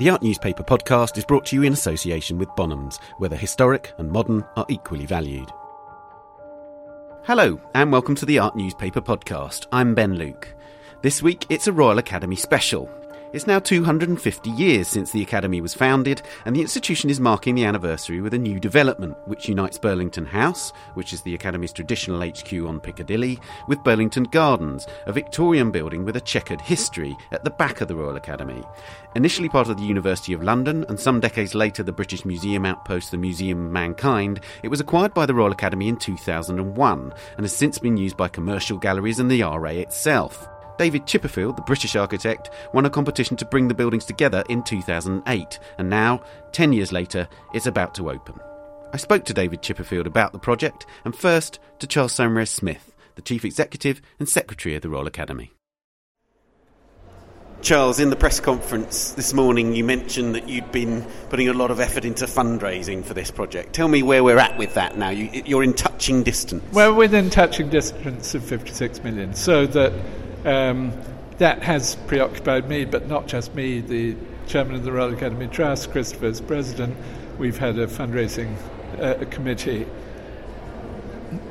The Art Newspaper podcast is brought to you in association with Bonhams, where the historic and modern are equally valued. Hello, and welcome to the Art Newspaper podcast. I'm Ben Luke. This week it's a Royal Academy special. It's now 250 years since the Academy was founded, and the institution is marking the anniversary with a new development which unites Burlington House, which is the Academy's traditional HQ on Piccadilly, with Burlington Gardens, a Victorian building with a checkered history at the back of the Royal Academy. Initially part of the University of London, and some decades later the British Museum outpost, the Museum of Mankind, it was acquired by the Royal Academy in 2001 and has since been used by commercial galleries and the RA itself. David Chipperfield, the British architect, won a competition to bring the buildings together in 2008, and now, 10 years later, it's about to open. I spoke to David Chipperfield about the project, and first to Charles Saumarez Smith, the Chief Executive and Secretary of the Royal Academy. Charles, in the press conference this morning, you mentioned that you'd been putting a lot of effort into fundraising for this project. Tell me where we're at with that now. You, are in touching distance. We're within touching distance of 56 million, so that um, that has preoccupied me, but not just me, the chairman of the Royal Academy Trust, Christopher as president. We've had a fundraising uh, committee.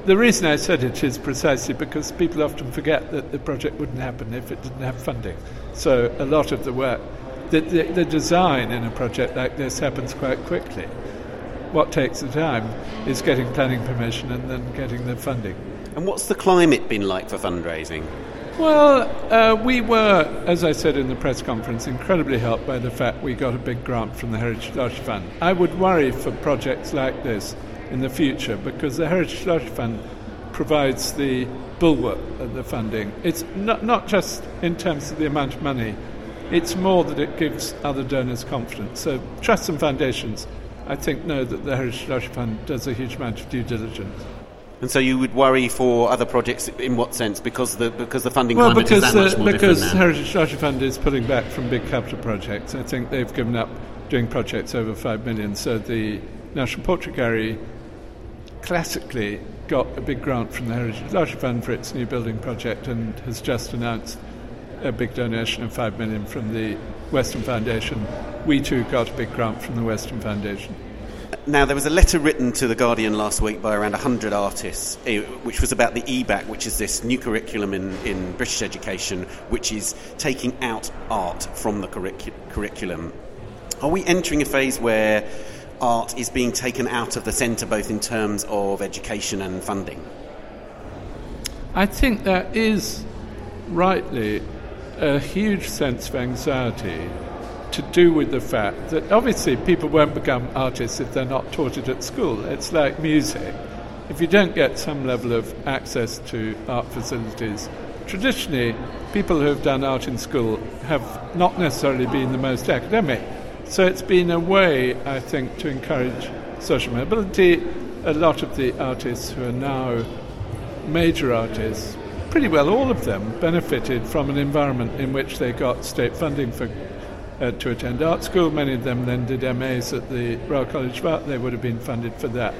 The reason I said it is precisely because people often forget that the project wouldn't happen if it didn't have funding. So a lot of the work, the, the, the design in a project like this happens quite quickly. What takes the time is getting planning permission and then getting the funding. And what's the climate been like for fundraising? Well, uh, we were, as I said in the press conference, incredibly helped by the fact we got a big grant from the Heritage Lottery Fund. I would worry for projects like this in the future because the Heritage Lottery Fund provides the bulwark of the funding. It's not, not just in terms of the amount of money, it's more that it gives other donors confidence. So, trusts and foundations, I think, know that the Heritage Lottery Fund does a huge amount of due diligence. And so you would worry for other projects in what sense? Because the because the funding well, because, is that much uh, more because different now. Heritage Lottery Fund is pulling back from big capital projects. I think they've given up doing projects over five million. So the National Portrait Gallery classically got a big grant from the Heritage Lottery Fund for its new building project and has just announced a big donation of five million from the Weston Foundation. We too got a big grant from the Weston Foundation. Now, there was a letter written to The Guardian last week by around 100 artists, eh, which was about the EBacc, which is this new curriculum in, in British education, which is taking out art from the curricu- curriculum. Are we entering a phase where art is being taken out of the centre, both in terms of education and funding? I think there is rightly a huge sense of anxiety to do with the fact that obviously people won't become artists if they're not taught it at school. It's like music. If you don't get some level of access to art facilities, traditionally people who have done art in school have not necessarily been the most academic. So it's been a way, I think, to encourage social mobility. A lot of the artists who are now major artists, pretty well all of them, benefited from an environment in which they got state funding for uh, to attend art school. Many of them then did MAs at the Royal College of Art. They would have been funded for that.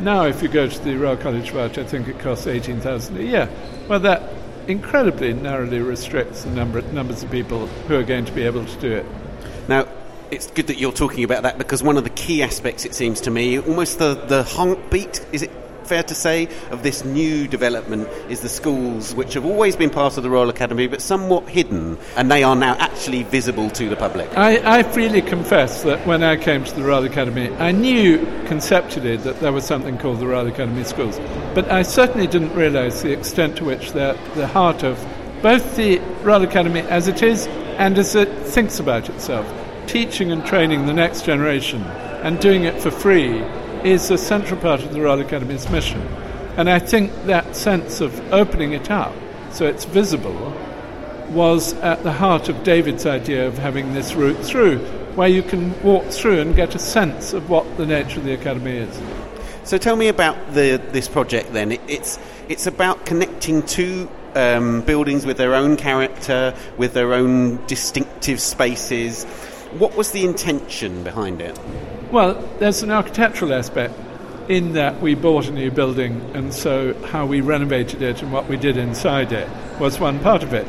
Now, if you go to the Royal College of Art, I think it costs 18000 a year. Well, that incredibly narrowly restricts the number, numbers of people who are going to be able to do it. Now, it's good that you're talking about that because one of the key aspects, it seems to me, almost the, the heartbeat, is it fair to say, of this new development is the schools which have always been part of the Royal Academy but somewhat hidden, and they are now actually visible to the public. I, I freely confess that when I came to the Royal Academy, I knew conceptually that there was something called the Royal Academy Schools, but I certainly didn't realise the extent to which they're the heart of both the Royal Academy as it is and as it thinks about itself, teaching and training the next generation and doing it for free is a central part of the Royal Academy's mission. And I think that sense of opening it up so it's visible was at the heart of David's idea of having this route through, where you can walk through and get a sense of what the nature of the Academy is. So tell me about the, this project then. It, it's, it's about connecting two um, buildings with their own character, with their own distinctive spaces. What was the intention behind it? Well, there's an architectural aspect in that we bought a new building, and so how we renovated it and what we did inside it was one part of it.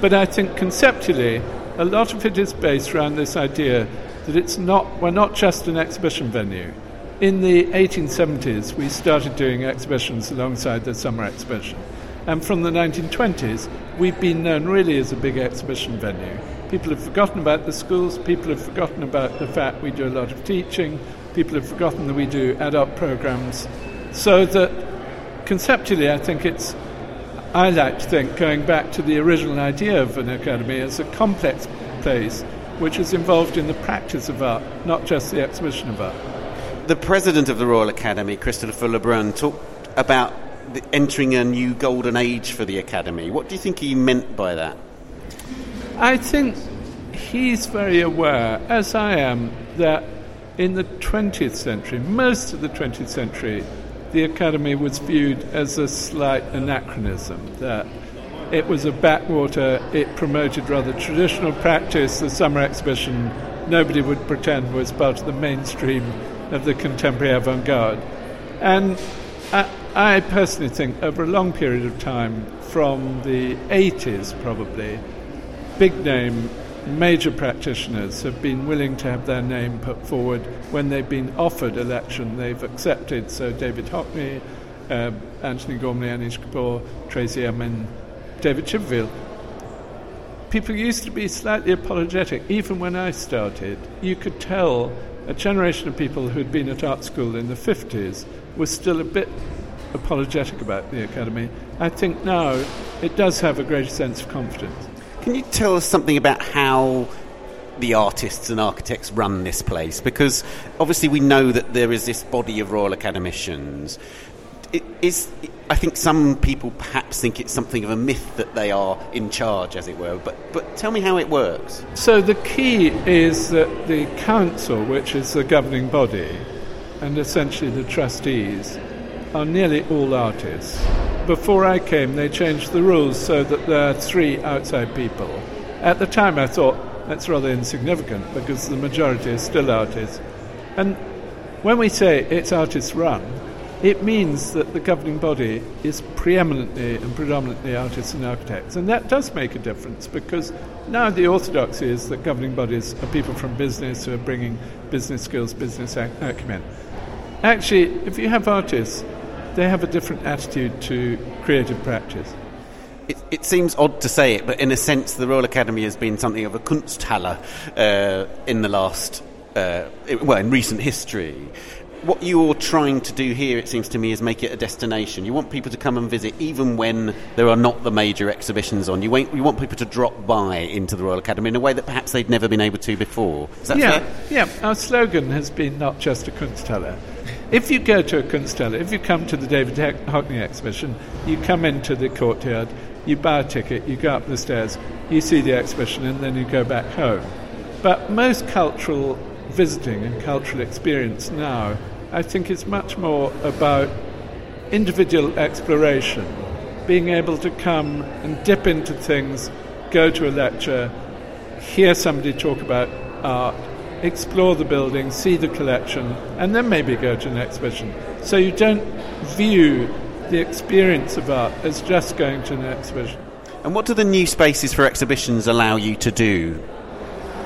But I think conceptually, a lot of it is based around this idea that it's not, we're not just an exhibition venue. In the 1870s, we started doing exhibitions alongside the summer exhibition. And from the 1920s, we've been known really as a big exhibition venue. People have forgotten about the schools, people have forgotten about the fact we do a lot of teaching, people have forgotten that we do adult programs. So that conceptually, I think it's, I like to think, going back to the original idea of an academy as a complex place which is involved in the practice of art, not just the exhibition of art. The president of the Royal Academy, Christopher Le Brun, talked about entering a new golden age for the Academy. What do you think he meant by that? I think he's very aware, as I am, that in the 20th century, most of the 20th century, the Academy was viewed as a slight anachronism, that it was a backwater, it promoted rather traditional practice. The summer exhibition, nobody would pretend was part of the mainstream of the contemporary avant garde. And I, I personally think over a long period of time, from the 80s probably, big name major practitioners have been willing to have their name put forward when they've been offered election. They've accepted. So David Hockney, uh, Antony Gormley, Anish Kapoor, Tracey Emin, David Chipperfield. People used to be slightly apologetic. Even when I started, you could tell a generation of people who'd been at art school in the 50s was still a bit apologetic about the academy. I think now it does have a greater sense of confidence. Can you tell us something about how the artists and architects run this place? Because obviously we know that there is this body of Royal Academicians. It is, I think some people perhaps think it's something of a myth that they are in charge, as it were. But, but tell me how it works. So the key is that the council, which is the governing body, and essentially the trustees, are nearly all artists. Before I came, they changed the rules so that there are three outside people. At the time, I thought that's rather insignificant because the majority are still artists. And when we say it's artists run, it means that the governing body is preeminently and predominantly artists and architects. And that does make a difference because now the orthodoxy is that governing bodies are people from business who are bringing business skills, business acumen. Actually, if you have artists, they have a different attitude to creative practice. It, it, seems odd to say it, but in a sense, the Royal Academy has been something of a Kunsthalle uh, in the last, uh, well, in recent history. What you're trying to do here, it seems to me, is make it a destination. You want people to come and visit, even when there are not the major exhibitions on. You want, you want people to drop by into the Royal Academy in a way that perhaps they'd never been able to before. yeah, fair? yeah. Our slogan has been not just a Kunsthalle if you go to a Kunsthalle, if you come to the David Hockney exhibition, you come into the courtyard, you buy a ticket, you go up the stairs, you see the exhibition, and then you go back home. But most cultural visiting and cultural experience now, I think, is much more about individual exploration, being able to come and dip into things, go to a lecture, hear somebody talk about art, explore the building, see the collection, and then maybe go to an exhibition. So you don't view the experience of art as just going to an exhibition. And what do the new spaces for exhibitions allow you to do?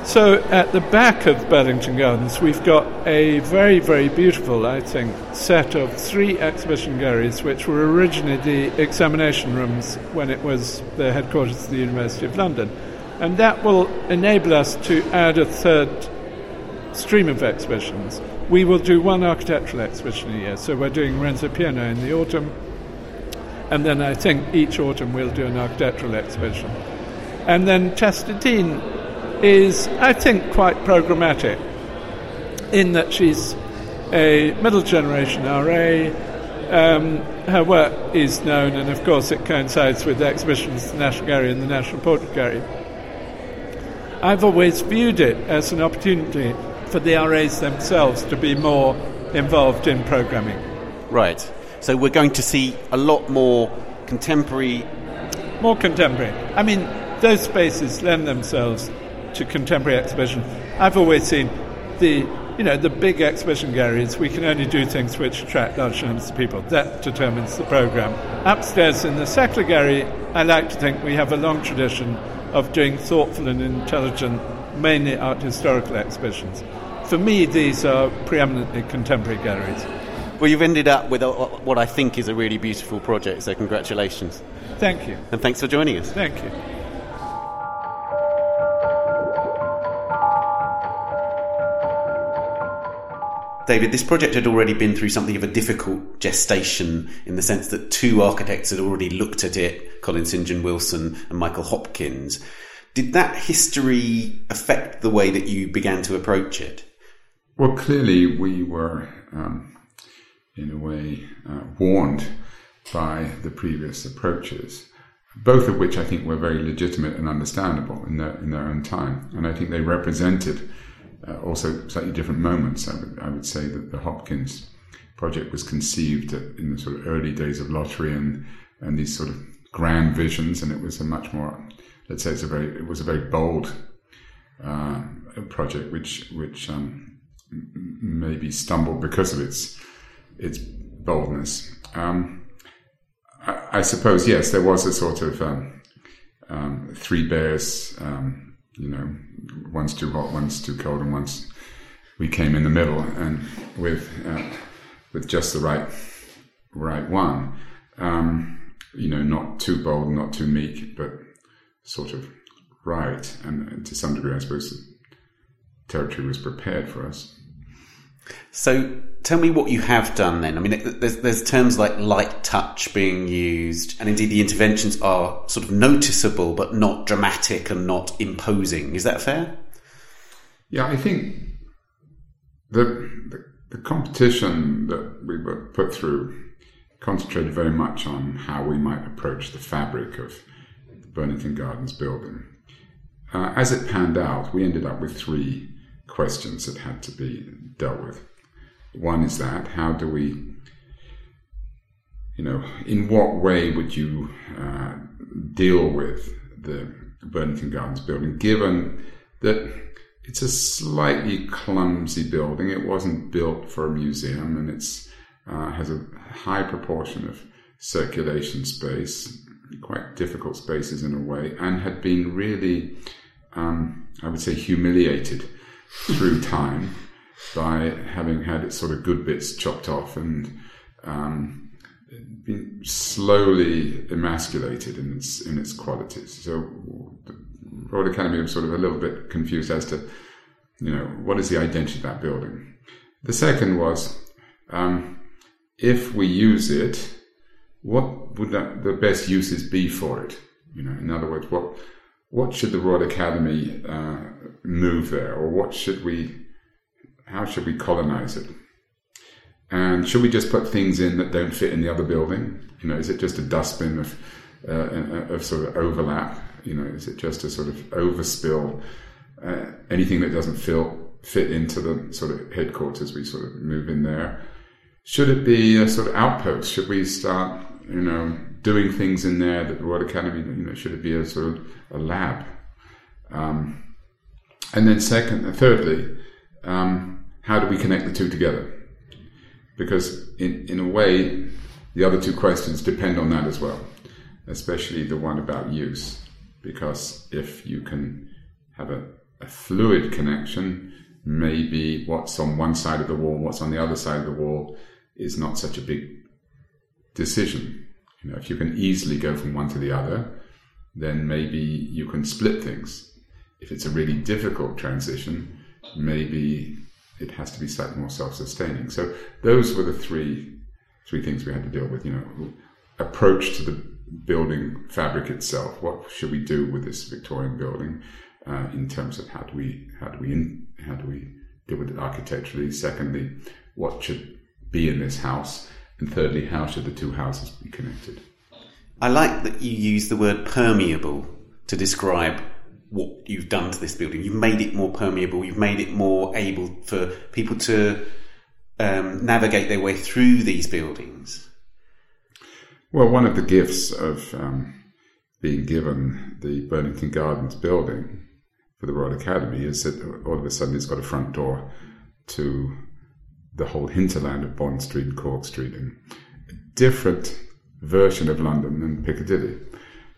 So, at the back of Burlington Gardens, we've got a very, very beautiful, I think, set of three exhibition galleries, which were originally the examination rooms when it was the headquarters of the University of London. And that will enable us to add a third stream of exhibitions. We will do one architectural exhibition a year, so we're doing Renzo Piano in the autumn, and then I think each autumn we'll do an architectural exhibition. And then Tacita is, I think, quite programmatic in that she's a middle generation RA. Um, her work is known, and of course, it coincides with the exhibitions at the National Gallery and the National Portrait Gallery. I've always viewed it as an opportunity for the RAs themselves to be more involved in programming. Right. So we're going to see a lot more contemporary. More contemporary. I mean, those spaces lend themselves to contemporary exhibition. I've always seen the you know the big exhibition galleries. We can only do things which attract large numbers of people. That determines the program. Upstairs in the Sackler Gallery, I like to think we have a long tradition of doing thoughtful and intelligent mainly art historical exhibitions. For me, these are preeminently contemporary galleries. Well, you've ended up with a, what I think is a really beautiful project, so congratulations. Thank you. And thanks for joining us. Thank you. David, this project had already been through something of a difficult gestation in the sense that two architects had already looked at it Colin St. John Wilson and Michael Hopkins. Did that history affect the way that you began to approach it? Well, clearly, we were, um, in a way, uh, warned by the previous approaches, both of which I think were very legitimate and understandable in their, in their own time. And I think they represented uh, also slightly different moments. I would, I would say that the Hopkins project was conceived in the sort of early days of lottery and, and these sort of grand visions, and it was a much more, let's say, it's a very, it was a very bold uh, project, which which um, maybe stumbled because of its its boldness. Um, I, I, suppose yes, there was a sort of um, um three bears um, you know, one's too hot, one's too cold, and once we came in the middle, and with uh, with just the right right one. You know, not too bold, not too meek, but sort of right. And to some degree, I suppose the territory was prepared for us. So tell me what you have done then. I mean, there's, there's terms like light touch being used, and indeed the interventions are sort of noticeable but not dramatic and not imposing. Is that fair? Yeah, I think the, the, the competition that we were put through concentrated very much on how we might approach the fabric of the Burlington Gardens building. Uh, as it panned out, we ended up with three questions that had to be dealt with. One is that how do we, you know, in what way would you uh, deal with the Burlington Gardens building, given that it's a slightly clumsy building. It wasn't built for a museum, and it's uh, has a high proportion of circulation space, quite difficult spaces in a way, and had been really, um, I would say, humiliated through time by having had its sort of good bits chopped off and um, been slowly emasculated in its in its qualities. So the Royal Academy was sort of a little bit confused as to, you know, what is the identity of that building. The second was, um, if we use it, what would that, the best uses be for it? You know, in other words, what what should the Royal Academy uh, move there, or what should we how should we colonize it? And should we just put things in that don't fit in the other building? You know, is it just a dustbin of uh, of sort of overlap? You know, is it just a sort of overspill? Uh, anything that doesn't feel fit into the sort of headquarters, we sort of move in there. Should it be a sort of outpost? Should we start, you know, doing things in there that the Royal Academy, you know, should it be a sort of a lab? Um, and then second, thirdly, um, how do we connect the two together? Because in, in a way, the other two questions depend on that as well, especially the one about use. Because if you can have a, a fluid connection, maybe what's on one side of the wall, what's on the other side of the wall is not such a big decision. You know, if you can easily go from one to the other, then maybe you can split things. If it's a really difficult transition, maybe it has to be slightly more self-sustaining. So those were the three three things we had to deal with. You know, approach to the building fabric itself. What should we do with this Victorian building uh, in terms of how do we how do we in, how do we deal with it architecturally? Secondly, what should be in this house? And thirdly, how should the two houses be connected? I like that you use the word permeable to describe what you've done to this building. You've made it more permeable. You've made it more able for people to um, navigate their way through these buildings. Well, one of the gifts of um, being given the Burlington Gardens building for the Royal Academy is that all of a sudden it's got a front door to the whole hinterland of Bond Street and Cork Street, and a different version of London than Piccadilly,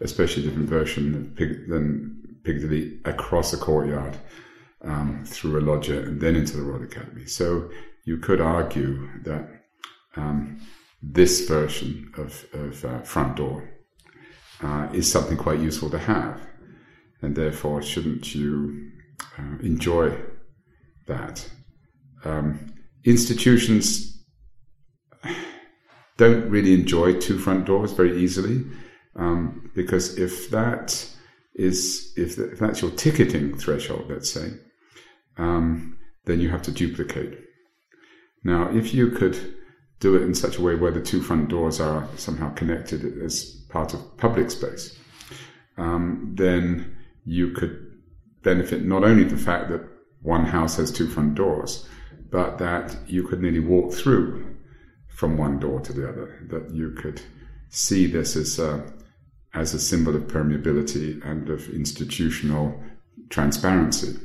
especially a different version Pic- than Piccadilly across a courtyard. um, through a lodger and then into the Royal Academy. So you could argue that um, this version of, of uh, front door uh, is something quite useful to have, and therefore shouldn't you uh, enjoy that? Um, institutions don't really enjoy two front doors very easily um, because if that is if, if that's your ticketing threshold, let's say, um, then you have to duplicate. Now, if you could do it in such a way where the two front doors are somehow connected as part of public space, um, then you could benefit not only the fact that one house has two front doors, but that you could nearly walk through from one door to the other, that you could see this as a, as a symbol of permeability and of institutional transparency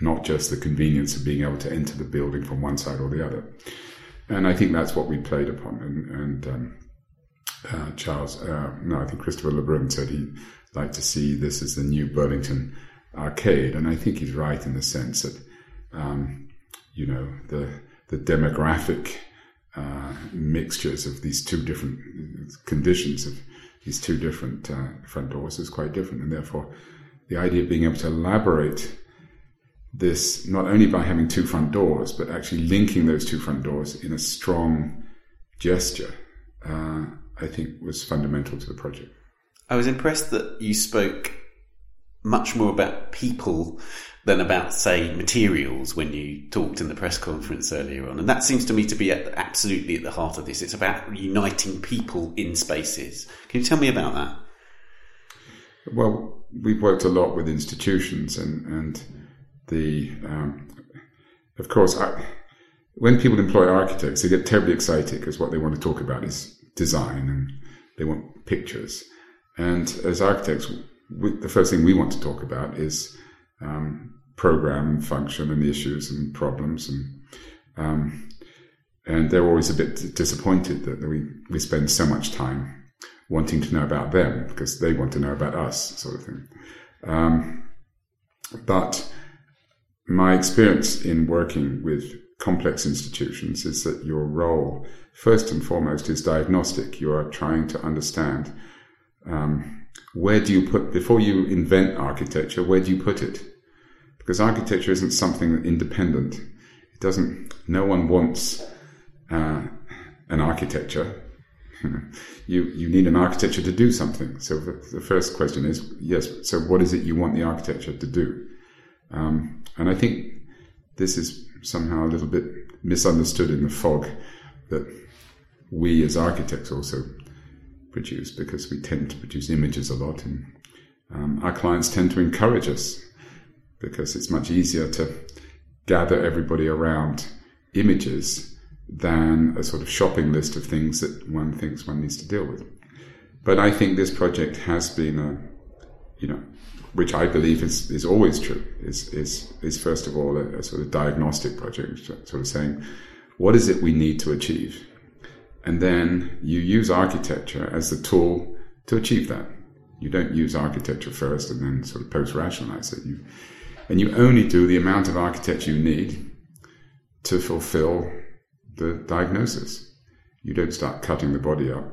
not just the convenience of being able to enter the building from one side or the other. And I think that's what we played upon. And, and um, uh, Charles, uh, no, I think Christopher Le Brun said he'd like to see this as the new Burlington arcade. And I think he's right in the sense that, um, you know, the, the demographic uh, mixtures of these two different conditions of these two different uh, front doors is quite different. And therefore, the idea of being able to elaborate this not only by having two front doors, but actually linking those two front doors in a strong gesture, uh, I think was fundamental to the project. I was impressed that you spoke much more about people than about, say, materials when you talked in the press conference earlier on. And that seems to me to be at, absolutely at the heart of this. It's about uniting people in spaces. Can you tell me about that? Well, we've worked a lot with institutions and, and the um, of course I, when people employ architects they get terribly excited because what they want to talk about is design and they want pictures and as architects we, the first thing we want to talk about is um, program function and the issues and problems and um, and they're always a bit disappointed that we, we spend so much time wanting to know about them because they want to know about us sort of thing um, but my experience in working with complex institutions is that your role, first and foremost, is diagnostic. You are trying to understand um, where do you put, before you invent architecture, where do you put it? Because architecture isn't something independent. It doesn't, no one wants uh, an architecture. you, you need an architecture to do something. So the, first question is, yes, so what is it you want the architecture to do? Um, and I think this is somehow a little bit misunderstood in the fog that we as architects also produce because we tend to produce images a lot and um, our clients tend to encourage us because it's much easier to gather everybody around images than a sort of shopping list of things that one thinks one needs to deal with. But I think this project has been a, you know, which I believe is, is always true, is, is, is first of all a, a, sort of diagnostic project, sort of saying, what is it we need to achieve? And then you use architecture as the tool to achieve that. You don't use architecture first and then sort of post rationalize it. You, and you only do the amount of architecture you need to fulfill the diagnosis. You don't start cutting the body up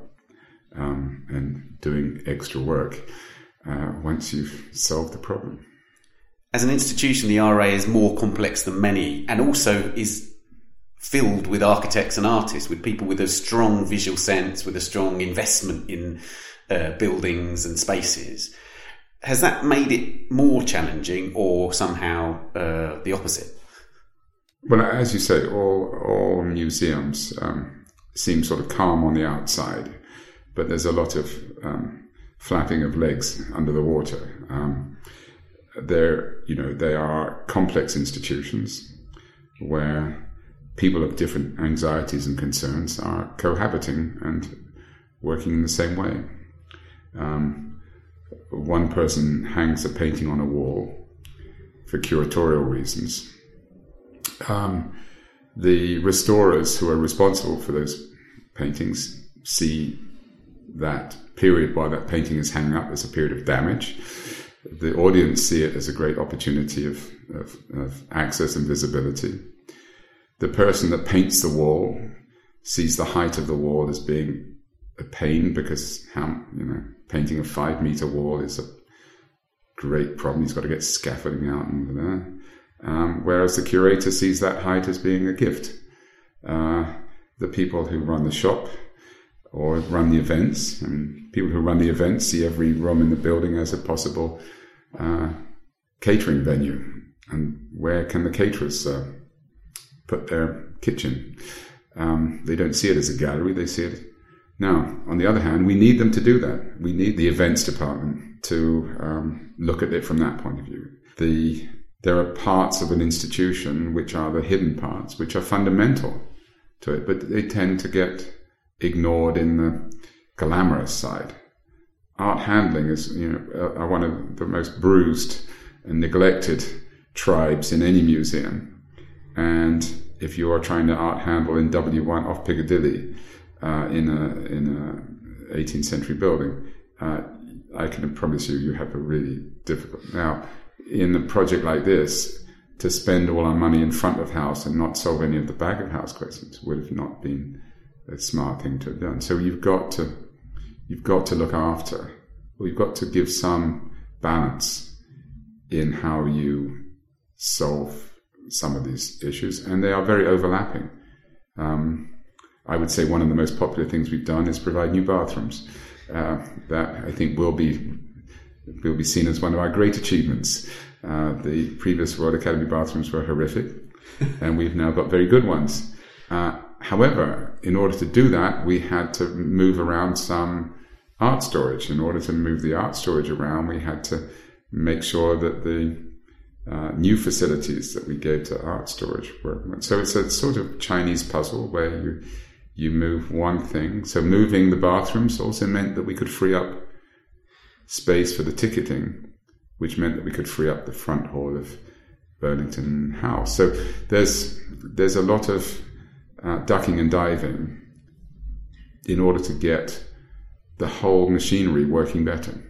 um, and doing extra work uh, once you've solved the problem. As an institution, the RA is more complex than many and also is filled with architects and artists, with people with a strong visual sense, with a strong investment in uh, buildings and spaces. Has that made it more challenging or somehow uh, the opposite? Well, as you say, all, all museums um, seem sort of calm on the outside, but there's a lot of um, flapping of legs under the water. Um, they're, you know, they are complex institutions where people of different anxieties and concerns are cohabiting and working in the same way. Um, one person hangs a painting on a wall for curatorial reasons. Um, the restorers who are responsible for those paintings see that period while that painting is hanging up as a period of damage. the audience see it as a great opportunity of, of, of access and visibility. The person that paints the wall sees the height of the wall as being a pain because how you know painting a five meter wall is a great problem. He's got to get scaffolding out and there. Um, whereas the curator sees that height as being a gift. Uh, the people who run the shop or run the events, I mean, people who run the events see every room in the building as a possible uh, catering venue. And where can the caterers uh, put their kitchen? Um, they don't see it as a gallery, they see it. Now, on the other hand, we need them to do that. We need the events department to um, look at it from that point of view. The there are parts of an institution which are the hidden parts, which are fundamental to it, but they tend to get ignored in the glamorous side. Art handling is, you know, are one of the most bruised and neglected tribes in any museum. And if you are trying to art handle in W1 off Piccadilly uh, in a in a 18th century building, uh, I can promise you you have a really difficult. Now, in a project like this, to spend all our money in front of house and not solve any of the back of house questions would have not been a smart thing to have done. So you've got to you've got to look after, or you've got to give some balance in how you solve some of these issues, and they are very overlapping. Um, I would say one of the most popular things we've done is provide new bathrooms. Uh, that I think will be will be seen as one of our great achievements. Uh, the previous Royal Academy bathrooms were horrific, and we've now got very good ones. Uh, however, in order to do that, we had to move around some art storage. In order to move the art storage around, we had to make sure that the uh, new facilities that we gave to art storage were. So it's a sort of Chinese puzzle where you you move one thing. So moving the bathrooms also meant that we could free up space for the ticketing, which meant that we could free up the front hall of Burlington House. So there's there's a lot of uh, ducking and diving in order to get the whole machinery working better.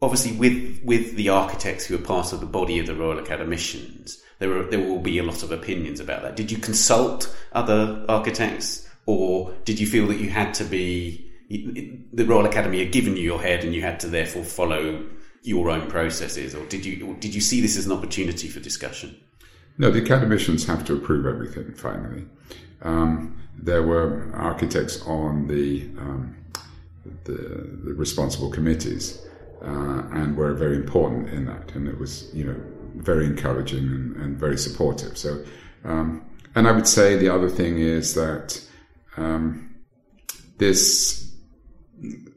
Obviously, with with the architects who are part of the body of the Royal Academicians, there there will be a lot of opinions about that. Did you consult other architects, or did you feel that you had to be the Royal Academy had given you your head and you had to therefore follow your own processes, or did you or did you see this as an opportunity for discussion? No, the academicians have to approve everything. Finally, um, there were architects on the um, the, the, responsible committees, uh, and were very important in that, and it was you know very encouraging and, and very supportive. So, um, and I would say the other thing is that um, this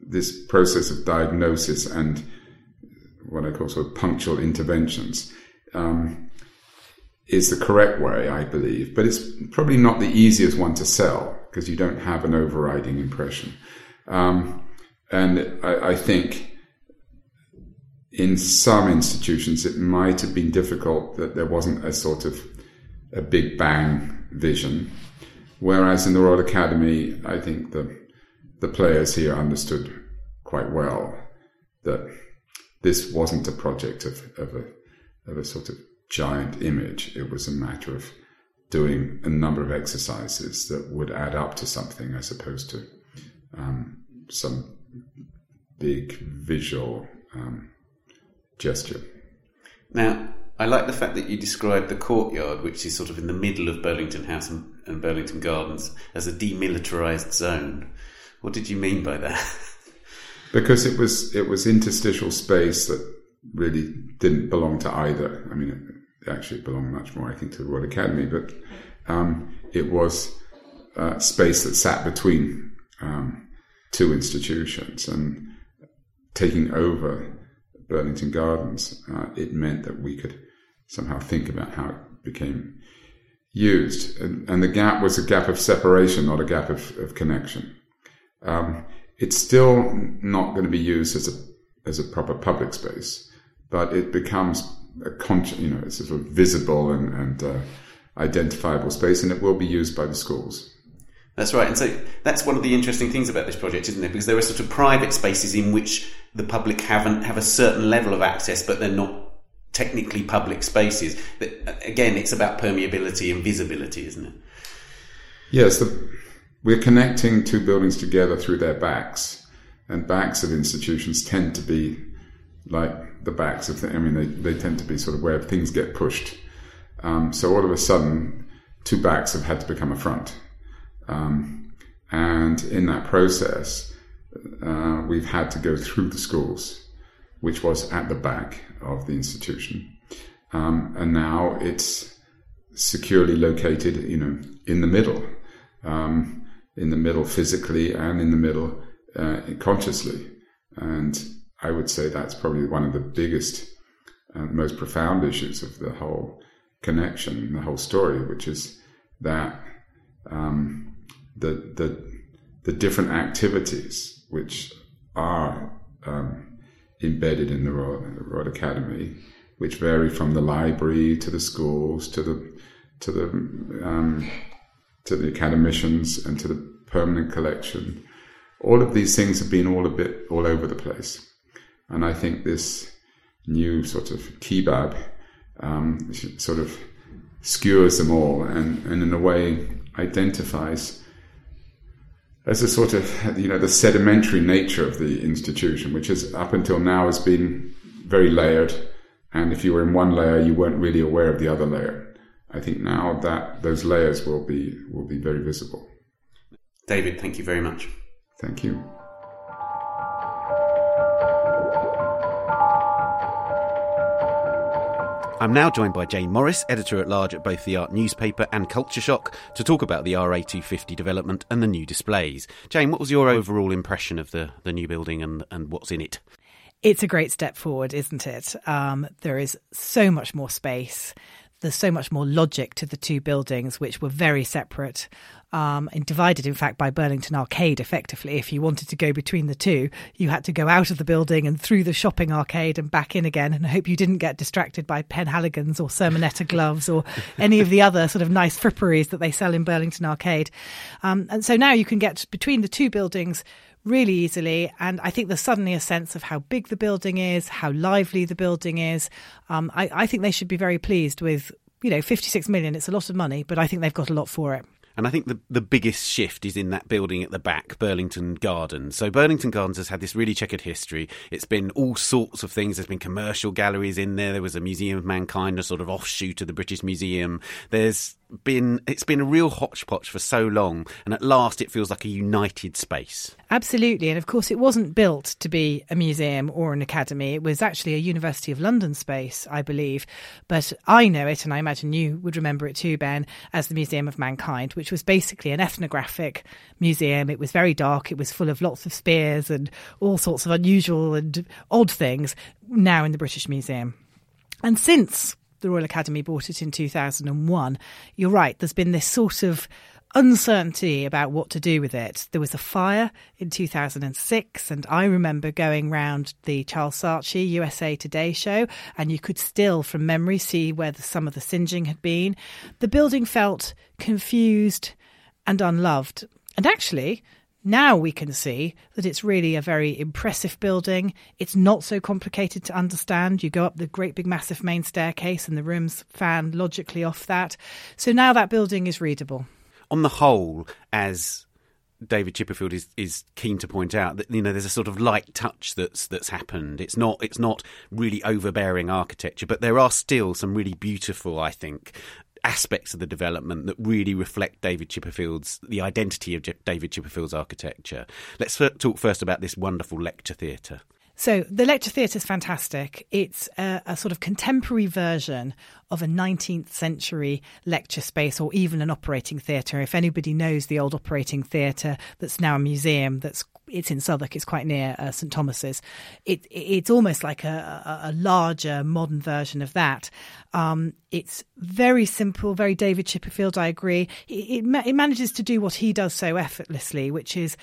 this process of diagnosis and what I call sort of punctual interventions um, is the correct way, I believe, but it's probably not the easiest one to sell because you don't have an overriding impression. Um, and I, I, think in some institutions it might have been difficult that there wasn't a sort of a big bang vision. Whereas in the Royal Academy, I think the the players here understood quite well that this wasn't a project of, of, a, of a sort of giant image. It was a matter of doing a number of exercises that would add up to something as opposed to um, some big visual um, gesture. Now, I like the fact that you described the courtyard, which is sort of in the middle of Burlington House and, and Burlington Gardens, as a demilitarized zone. What did you mean by that? because it was it was interstitial space that really didn't belong to either. I mean, it actually belonged much more, I think, to the Royal Academy, but um, it was uh, space that sat between um, two institutions and taking over Burlington Gardens. Uh, it meant that we could somehow think about how it became used, and, and the gap was a gap of separation, not a gap of, of connection. Um, it's still not going to be used as a as a proper public space, but it becomes a conscious, you know, it's sort of visible and, and uh, identifiable space, and it will be used by the schools. That's right, and so that's one of the interesting things about this project, isn't it? Because there are sort of private spaces in which the public haven't have a certain level of access, but they're not technically public spaces. But again, it's about permeability and visibility, isn't it? Yes, the, we're connecting two buildings together through their backs, and backs of institutions tend to be like the backs of. The, I mean, they, they tend to be sort of where things get pushed. Um, so all of a sudden, two backs have had to become a front, um, and in that process, uh, we've had to go through the schools, which was at the back of the institution, um, and now it's securely located, you know, in the middle, um, in the middle physically and in the middle uh, consciously, and I would say that's probably one of the biggest and most profound issues of the whole connection, the whole story, which is that um, the the the different activities which are um, embedded in the Royal, the Royal, Academy, which vary from the library to the schools to the to the um, to the academicians and to the permanent collection. All of these things have been all a bit all over the place, and I think this new sort of kebab um, sort of skewers them all and, and in a way identifies as a sort of you know the sedimentary nature of the institution, which has up until now has been very layered, and if you were in one layer, you weren't really aware of the other layer. I think now that those layers will be will be very visible. David, thank you very much. Thank you. I'm now joined by Jane Morris, editor at large at both the Art newspaper and Culture Shock, to talk about the RA250 development and the new displays. Jane, what was your overall impression of the, the new building and, and what's in it? It's a great step forward, isn't it? Um, there is so much more space. There's so much more logic to the two buildings, which were very separate um, and divided, in fact, by Burlington Arcade effectively. If you wanted to go between the two, you had to go out of the building and through the shopping arcade and back in again. And I hope you didn't get distracted by Penhaligon's or Sermoneta gloves or any of the other sort of nice fripperies that they sell in Burlington Arcade. Um, and so now you can get between the two buildings really easily. And I think there's suddenly a sense of how big the building is, how lively the building is. Um, I, I think they should be very pleased with, you know, 56 million. It's a lot of money, but I think they've got a lot for it. And I think the, the biggest shift is in that building at the back, Burlington Gardens. So Burlington Gardens has had this really checkered history. It's been all sorts of things. There's been commercial galleries in there. There was a Museum of Mankind, a sort of offshoot of the British Museum. There's been it's been a real hodgepodge for so long, and at last it feels like a united space. Absolutely, and of course it wasn't built to be a museum or an academy. It was actually a University of London space, I believe. But I know it, and I imagine you would remember it too, Ben, as the Museum of Mankind, which was basically an ethnographic museum. It was very dark. It was full of lots of spears and all sorts of unusual and odd things. Now in the British Museum. And since the Royal Academy bought it in 2001. You're right, there's been this sort of uncertainty about what to do with it. There was a fire in 2006, and I remember going round the Charles Saatchi USA Today show, and you could still, from memory, see where the, some of the singeing had been. The building felt confused and unloved. And actually, now we can see that it's really a very impressive building. It's not so complicated to understand. You go up the great big massive main staircase and the rooms fan logically off that. So now that building is readable. On the whole, as David Chipperfield is, is keen to point out that you know there's a sort of light touch that's that's happened. It's not it's not really overbearing architecture, but there are still some really beautiful, I think, aspects of the development that really reflect David Chipperfield's the identity of David Chipperfield's architecture. Let's talk first about this wonderful lecture theatre. So the lecture theatre is fantastic. It's a, a, sort of contemporary version of a 19th century lecture space or even an operating theatre. If anybody knows the old operating theatre that's now a museum that's it's in Southwark. It's quite near uh, St Thomas's. It, it's almost like a, a, larger modern version of that. Um, it's very simple, very David Chipperfield. I agree. It, it, it manages to do what he does so effortlessly, which is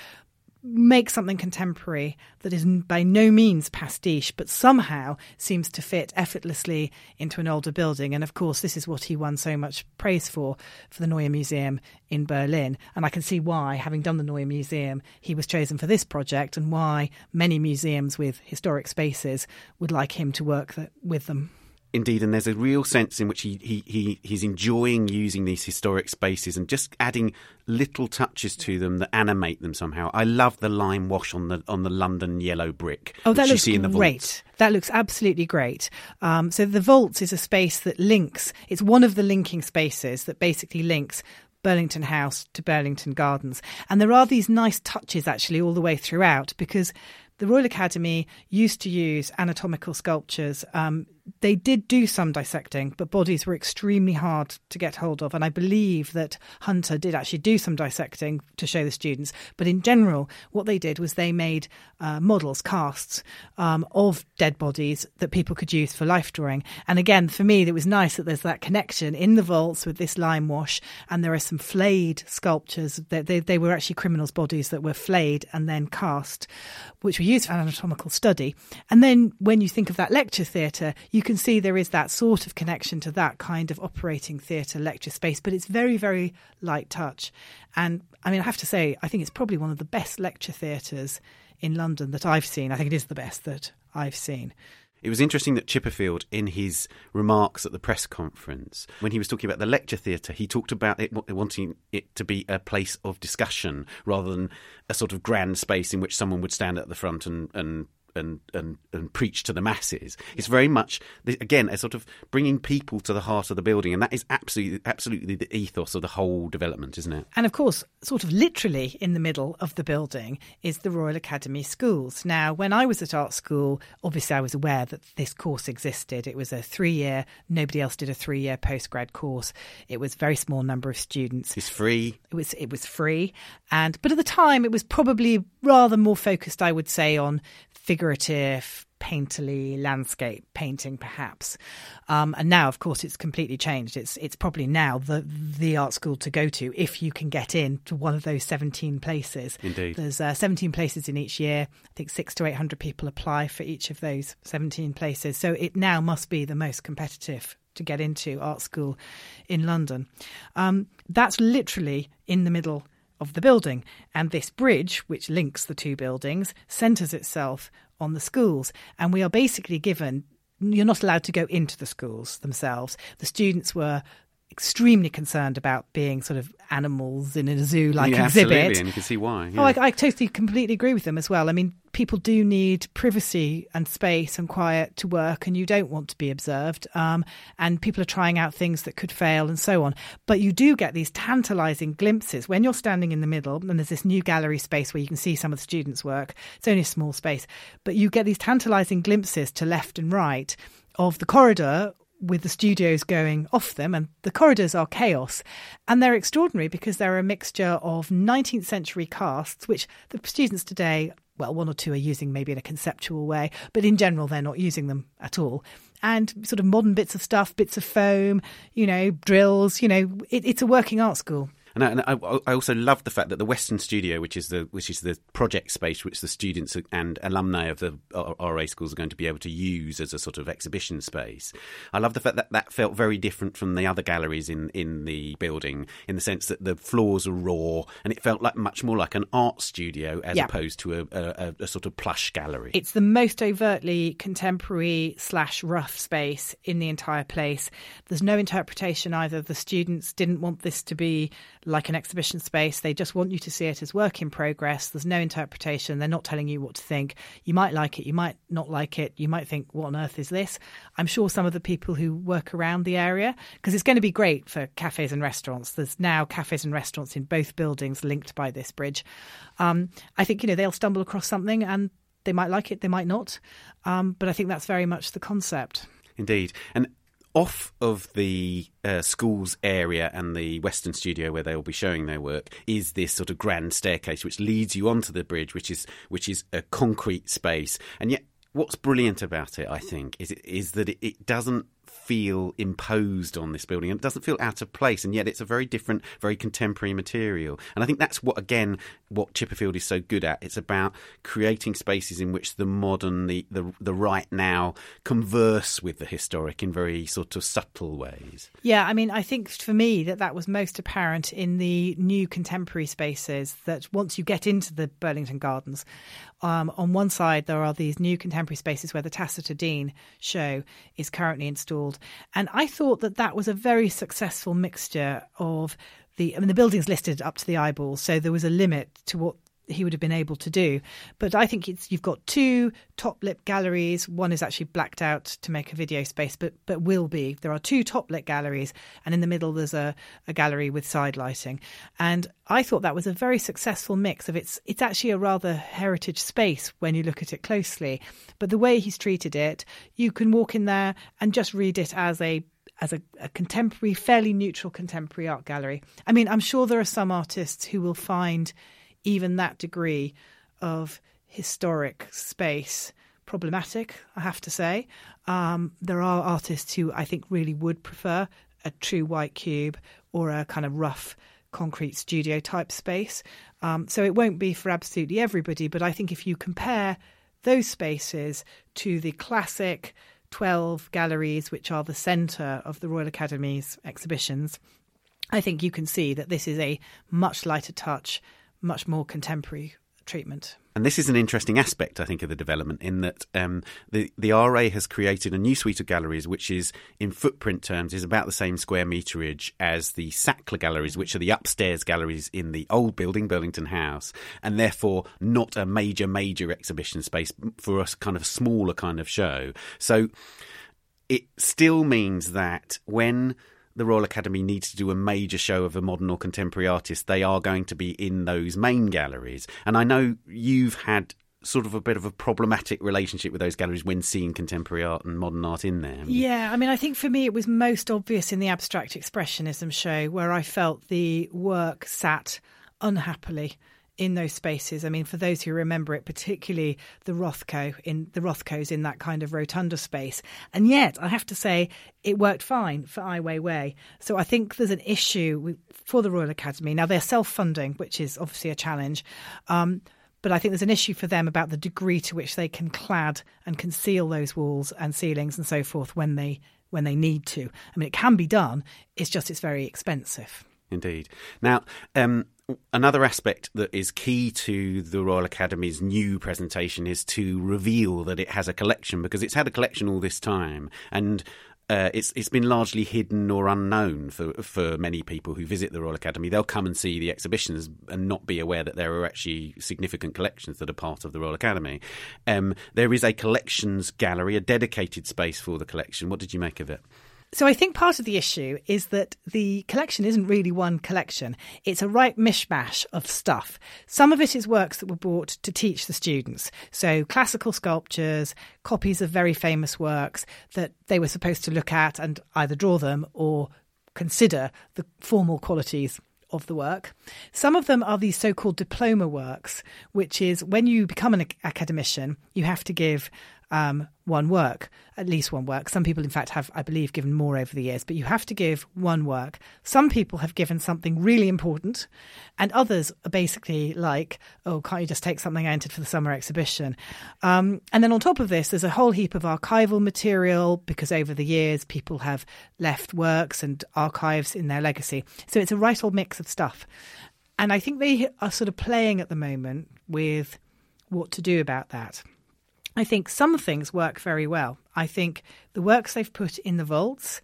make something contemporary that is by no means pastiche, but somehow seems to fit effortlessly into an older building. And of course, this is what he won so much praise for for the Neues Museum in Berlin. And I can see why, having done the Neues Museum, he was chosen for this project and why many museums with historic spaces would like him to work with them. Indeed, and there's a real sense in which he, he, he he's enjoying using these historic spaces and just adding little touches to them that animate them somehow. I love the lime wash on the on the London yellow brick. Oh, that looks great. Vaults. That looks absolutely great. Um, so the vaults is a space that links. It's one of the linking spaces that basically links Burlington House to Burlington Gardens. And there are these nice touches actually all the way throughout because the Royal Academy used to use anatomical sculptures. Um, they did do some dissecting, but bodies were extremely hard to get hold of. And I believe that Hunter did actually do some dissecting to show the students. But in general, what they did was they made uh, models, casts um, of dead bodies that people could use for life drawing. And again, for me, it was nice that there's that connection in the vaults with this lime wash. And there are some flayed sculptures. They, they, they were actually criminals' bodies that were flayed and then cast, which were used for anatomical study. And then when you think of that lecture theatre, you you can see there is that sort of connection to that kind of operating theatre lecture space, but it's very, very light touch. And I mean, I have to say, I think it's probably one of the best lecture theatres in London that I've seen. I think it is the best that I've seen. It was interesting that Chipperfield, in his remarks at the press conference, when he was talking about the lecture theatre, he talked about it wanting it to be a place of discussion rather than a sort of grand space in which someone would stand at the front and, and and, and, and preach to the masses. It's very much again a sort of bringing people to the heart of the building, and that is absolutely absolutely the ethos of the whole development, isn't it? And of course, sort of literally in the middle of the building is the Royal Academy Schools. Now, when I was at art school, obviously I was aware that this course existed. It was a three-year. Nobody else did a three-year postgrad course. It was a very small number of students. It's free. It was it was free, and but at the time it was probably rather more focused, I would say, on figurative, painterly landscape painting, perhaps. Um, and now, of course, it's completely changed. It's it's probably now the the art school to go to if you can get in to one of those seventeen places. Indeed, there's uh, seventeen places in each year. I think six to eight hundred people apply for each of those seventeen places. So it now must be the most competitive to get into art school in London. Um, that's literally in the middle of the building. And this bridge, which links the two buildings, centres itself on the schools. And we are basically given you're not allowed to go into the schools themselves. The students were extremely concerned about being sort of animals in a zoo like yeah, exhibit. Absolutely, and you can see why. Yeah. Oh, I, I, totally, completely agree with them as well. I mean, people do need privacy and space and quiet to work, and you don't want to be observed. Um, and people are trying out things that could fail and so on. But you do get these tantalizing glimpses when you're standing in the middle, and there's this new gallery space where you can see some of the students' work. It's only a small space, but you get these tantalizing glimpses to left and right of the corridor with the studios going off them, and the corridors are chaos. And they're extraordinary because they're a mixture of 19th century casts, which the students today, well, one or two are using maybe in a conceptual way, but in general, they're not using them at all. And sort of modern bits of stuff, bits of foam, you know, drills, you know, it, it's a working art school. And I, and I, I, also love the fact that the Weston Studio, which is the which is the project space which the students and alumni of the RA schools are going to be able to use as a sort of exhibition space. I love the fact that that felt very different from the other galleries in in the building, in the sense that the floors are raw and it felt like much more like an art studio as opposed to a, a, a sort of plush gallery. It's the most overtly contemporary slash rough space in the entire place. There's no interpretation either. The students didn't want this to be like an exhibition space. They just want you to see it as work in progress. There's no interpretation. They're not telling you what to think. You might like it, you might not like it. You might think, what on earth is this? I'm sure some of the people who work around the area, because it's going to be great for cafes and restaurants. There's now cafes and restaurants in both buildings linked by this bridge. Um, I think, you know, they'll stumble across something and they might like it, they might not. Um, but I think that's very much the concept. Indeed. And off of the uh, school's area and the Weston studio where they will be showing their work is this sort of grand staircase which leads you onto the bridge, which is which is a concrete space, and yet what's brilliant about it, I think, is that it, it doesn't feel imposed on this building and it doesn't feel out of place and yet it's a very different very contemporary material. And i think that's what again what chipperfield is so good at. It's about creating spaces in which the modern the the, the right now converse with the historic in very sort of subtle ways. Yeah i mean i think for me that that was most apparent in the new contemporary spaces that once you get into the burlington gardens um, on one side, there are these new contemporary spaces where the Tacita Dean show is currently installed. And I thought that that was a very successful mixture of the, I mean, the building's listed up to the eyeballs, so there was a limit to what he would have been able to do. But I think it's you've got two top lit galleries. One is actually blacked out to make a video space, but but will be. There are two top lit galleries, and in the middle there's a, a gallery with side lighting. And I thought that was a very successful mix of it's it's actually a rather heritage space when you look at it closely. But the way he's treated it, you can walk in there and just read it as a as a, a, contemporary, fairly neutral contemporary art gallery. I mean, I'm sure there are some artists who will find even that degree of historic space problematic, I have to say. Um, there are artists who I think really would prefer a true white cube or a kind of rough concrete studio type space. Um, so it won't be for absolutely everybody, but I think if you compare those spaces to the classic 12 galleries, which are the centre of the Royal Academy's exhibitions, I think you can see that this is a much lighter touch much more contemporary treatment. And this is an interesting aspect, I think, of the development in that um, the the RA has created a new suite of galleries, which is, in footprint terms, is about the same square meterage as the Sackler galleries, which are the upstairs galleries in the old building, Burlington House, and therefore not a major major exhibition space for a kind of smaller kind of show. So it still means that when the Royal Academy needs to do a major show of a modern or contemporary artist, they are going to be in those main galleries. And I know you've had sort of a bit of a problematic relationship with those galleries when seeing contemporary art and modern art in there. Yeah, I mean, I think for me it was most obvious in the abstract expressionism show where I felt the work sat unhappily in those spaces. I mean, for those who remember it, particularly the Rothko in the Rothkos in that kind of rotunda space. And yet, I have to say, it worked fine for Ai Weiwei. So I think there's an issue with, for the Royal Academy. Now they're self-funding, which is obviously a challenge. Um, but I think there's an issue for them about the degree to which they can clad and conceal those walls and ceilings and so forth when they when they need to. I mean, it can be done. It's just it's very expensive. Indeed. Now, um, another aspect that is key to the Royal Academy's new presentation is to reveal that it has a collection because it's had a collection all this time and. Uh, it's it's been largely hidden or unknown for for many people who visit the Royal Academy. They'll come and see the exhibitions and not be aware that there are actually significant collections that are part of the Royal Academy. Um, there is a collections gallery, a dedicated space for the collection. What did you make of it? So I think part of the issue is that the collection isn't really one collection. It's a right mishmash of stuff. Some of it is works that were bought to teach the students. So classical sculptures, copies of very famous works that they were supposed to look at and either draw them or consider the formal qualities of the work. Some of them are these so called diploma works, which is when you become an academician, you have to give um, one work, at least one work. Some people, in fact, have, I believe, given more over the years, but you have to give one work. Some people have given something really important, and others are basically like, oh, can't you just take something I entered for the summer exhibition? Um, and then on top of this, there's a whole heap of archival material because over the years people have left works and archives in their legacy. So it's a right old mix of stuff. And I think they are sort of playing at the moment with what to do about that. I think some things work very well. I think the works they've put in the vaults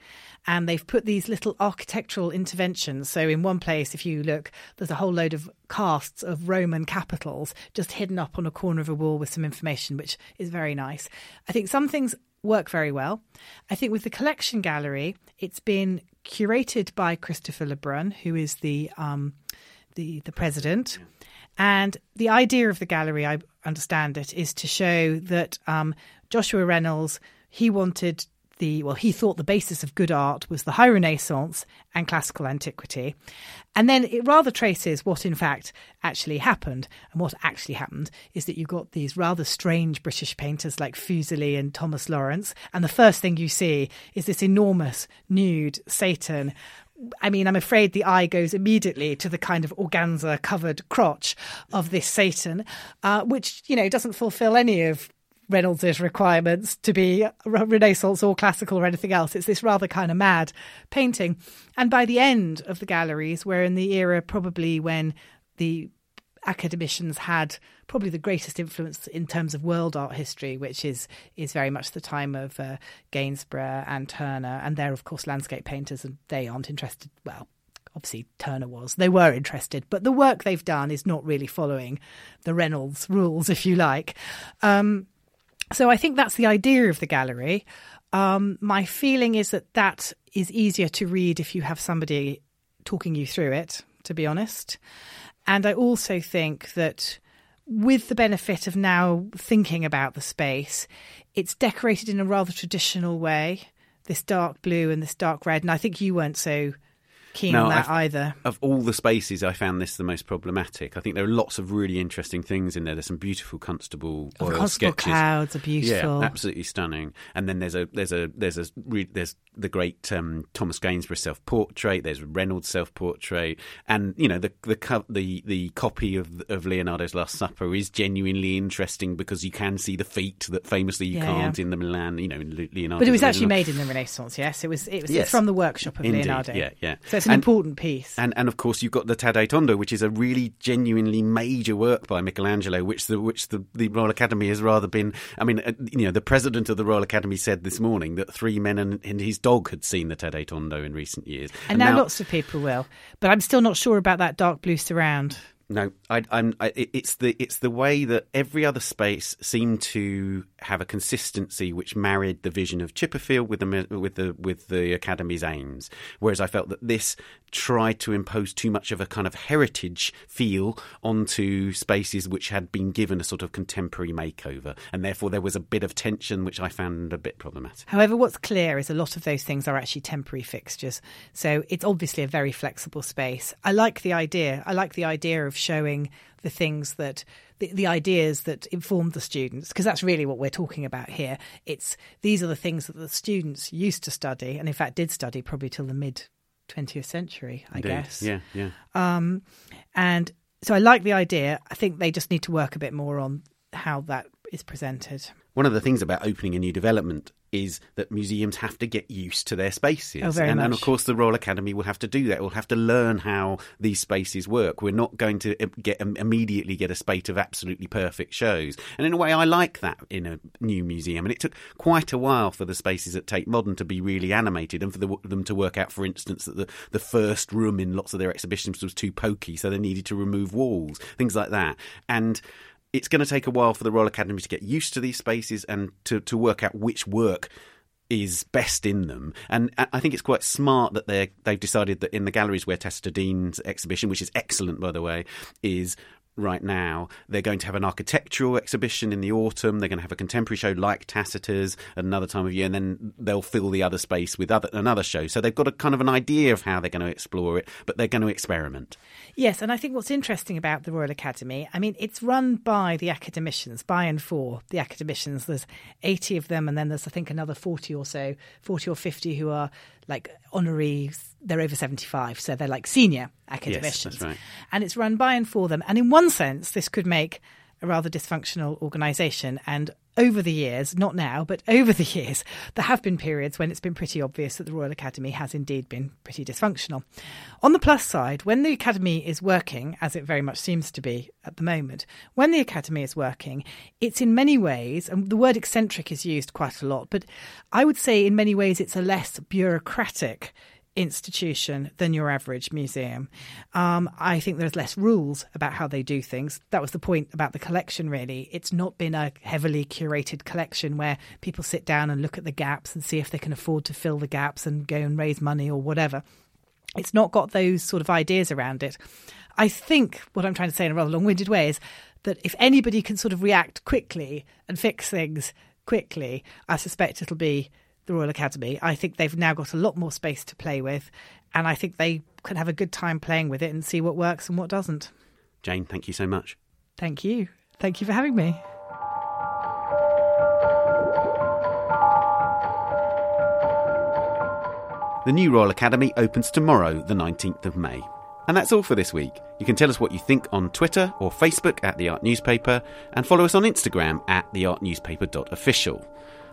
and they've put these little architectural interventions. So, in one place, if you look, there's a whole load of casts of Roman capitals just hidden up on a corner of a wall with some information, which is very nice. I think some things work very well. I think with the collection gallery, it's been curated by Christopher Le Brun, who is the um, the the president. Yeah. And the idea of the gallery, I understand it, is to show that um, Joshua Reynolds he wanted the well he thought the basis of good art was the high renaissance and classical antiquity. And then it rather traces what in fact actually happened. And what actually happened is that you got these rather strange british painters like fuseli and thomas lawrence. And the first thing you see is this enormous nude satan I mean, I'm afraid the eye goes immediately to the kind of organza covered crotch of this Satan, uh, which, you know, doesn't fulfill any of Reynolds's requirements to be Renaissance or classical or anything else. It's this rather kind of mad painting. And by the end of the galleries, we're in the era probably when the academicians had probably the greatest influence in terms of world art history, which is is very much the time of uh, Gainsborough and Turner, and they're of course landscape painters, and they aren't interested. Well, obviously Turner was. They were interested, but the work they've done is not really following the Reynolds rules, if you like. Um, so I think that's the idea of the gallery. Um, my feeling is that that is easier to read if you have somebody talking you through it, to be honest. And I also think that with the benefit of now thinking about the space, it's decorated in a rather traditional way this dark blue and this dark red. And I think you weren't so keen no, on that I've, either. Of all the spaces, I found this the most problematic. I think there are lots of really interesting things in there. There's some beautiful Constable oil Constable sketches. clouds are beautiful. Yeah, absolutely stunning. And then there's a there's a there's a there's the great um, Thomas Gainsborough self portrait. There's Reynolds self portrait, and you know the the the the copy of of Leonardo's Last Supper is genuinely interesting because you can see the feet that famously you yeah, can't yeah. in the Milan. You know, in Leonardo. But it was actually made in the Renaissance. Yes, it was. It was yes. from the workshop of Indeed. Leonardo. Yeah, yeah. So it's an and, important piece. And and of course you've got the Taddei Tondo, which is a really genuinely major work by Michelangelo, which the which the, the Royal Academy has rather been. I mean, uh, you know, the president of the Royal Academy said this morning that three men and, and his dog had seen the Taddei Tondo in recent years, and, and now, now lots of people will. But I'm still not sure about that dark blue surround. No, I, am it's the it's the way that every other space seemed to have a consistency which married the vision of Chipperfield with the with the with the academy's aims. Whereas I felt that this tried to impose too much of a kind of heritage feel onto spaces which had been given a sort of contemporary makeover, and therefore there was a bit of tension which I found a bit problematic. However, what's clear is a lot of those things are actually temporary fixtures, so it's obviously a very flexible space. I like the idea. I like the idea of showing the things that the, the ideas that informed the students because that's really what we're talking about here. It's these are the things that the students used to study and in fact did study probably till the mid 20th century i Indeed. guess. Yeah yeah. Um, and so i like the idea. I think they just need to work a bit more on how that is presented. One of the things about opening a new development is that museums have to get used to their spaces. Oh, and, and of course, the Royal Academy will have to do that. We'll have to learn how these spaces work. We're not going to um, get um, immediately get a spate of absolutely perfect shows. And in a way, I like that in a new museum. And it took quite a while for the spaces at Tate Modern to be really animated and for the, them to work out, for instance, that the, the first room in lots of their exhibitions was too pokey, so they needed to remove walls, things like that. And it's going to take a while for the Royal Academy to get used to these spaces and to, to work out which work is best in them. And I think it's quite smart that they they've decided that in the galleries where Dean's exhibition, which is excellent by the way, is right now. They're going to have an architectural exhibition in the autumn. They're going to have a contemporary show like Tacita's at another time of year, and then they'll fill the other space with other another show. So they've got a kind of an idea of how they're going to explore it, but they're going to experiment. Yes, and I think what's interesting about the Royal Academy, I mean, it's run by the academicians, by and for the academicians. There's 80 of them, and then there's I think another 40 or so, 40 or 50 who are like honorees. They're over 75, so they're like senior academicians. Yes, right. And it's run by and for them. And in one sense, this could make a rather dysfunctional organisation. And over the years, not now, but over the years, there have been periods when it's been pretty obvious that the Royal Academy has indeed been pretty dysfunctional. On the plus side, when the Academy is working, as it very much seems to be at the moment, when the Academy is working, it's in many ways, and the word eccentric is used quite a lot, but I would say in many ways it's a less bureaucratic institution than your average museum. Um, I think there's less rules about how they do things. That was the point about the collection, really. It's not been a heavily curated collection where people sit down and look at the gaps and see if they can afford to fill the gaps and go and raise money or whatever. It's not got those sort of ideas around it. I think what I'm trying to say in a rather long winded way is that if anybody can sort of react quickly and fix things quickly, I suspect it'll be the Royal Academy. I think they've now got a lot more space to play with, and I think they can have a good time playing with it and see what works and what doesn't. Jane, thank you so much. Thank you. Thank you for having me. The new Royal Academy opens tomorrow, the 19th of May. And that's all for this week. You can tell us what you think on Twitter or Facebook at The Art Newspaper and follow us on Instagram at theartnewspaper.official.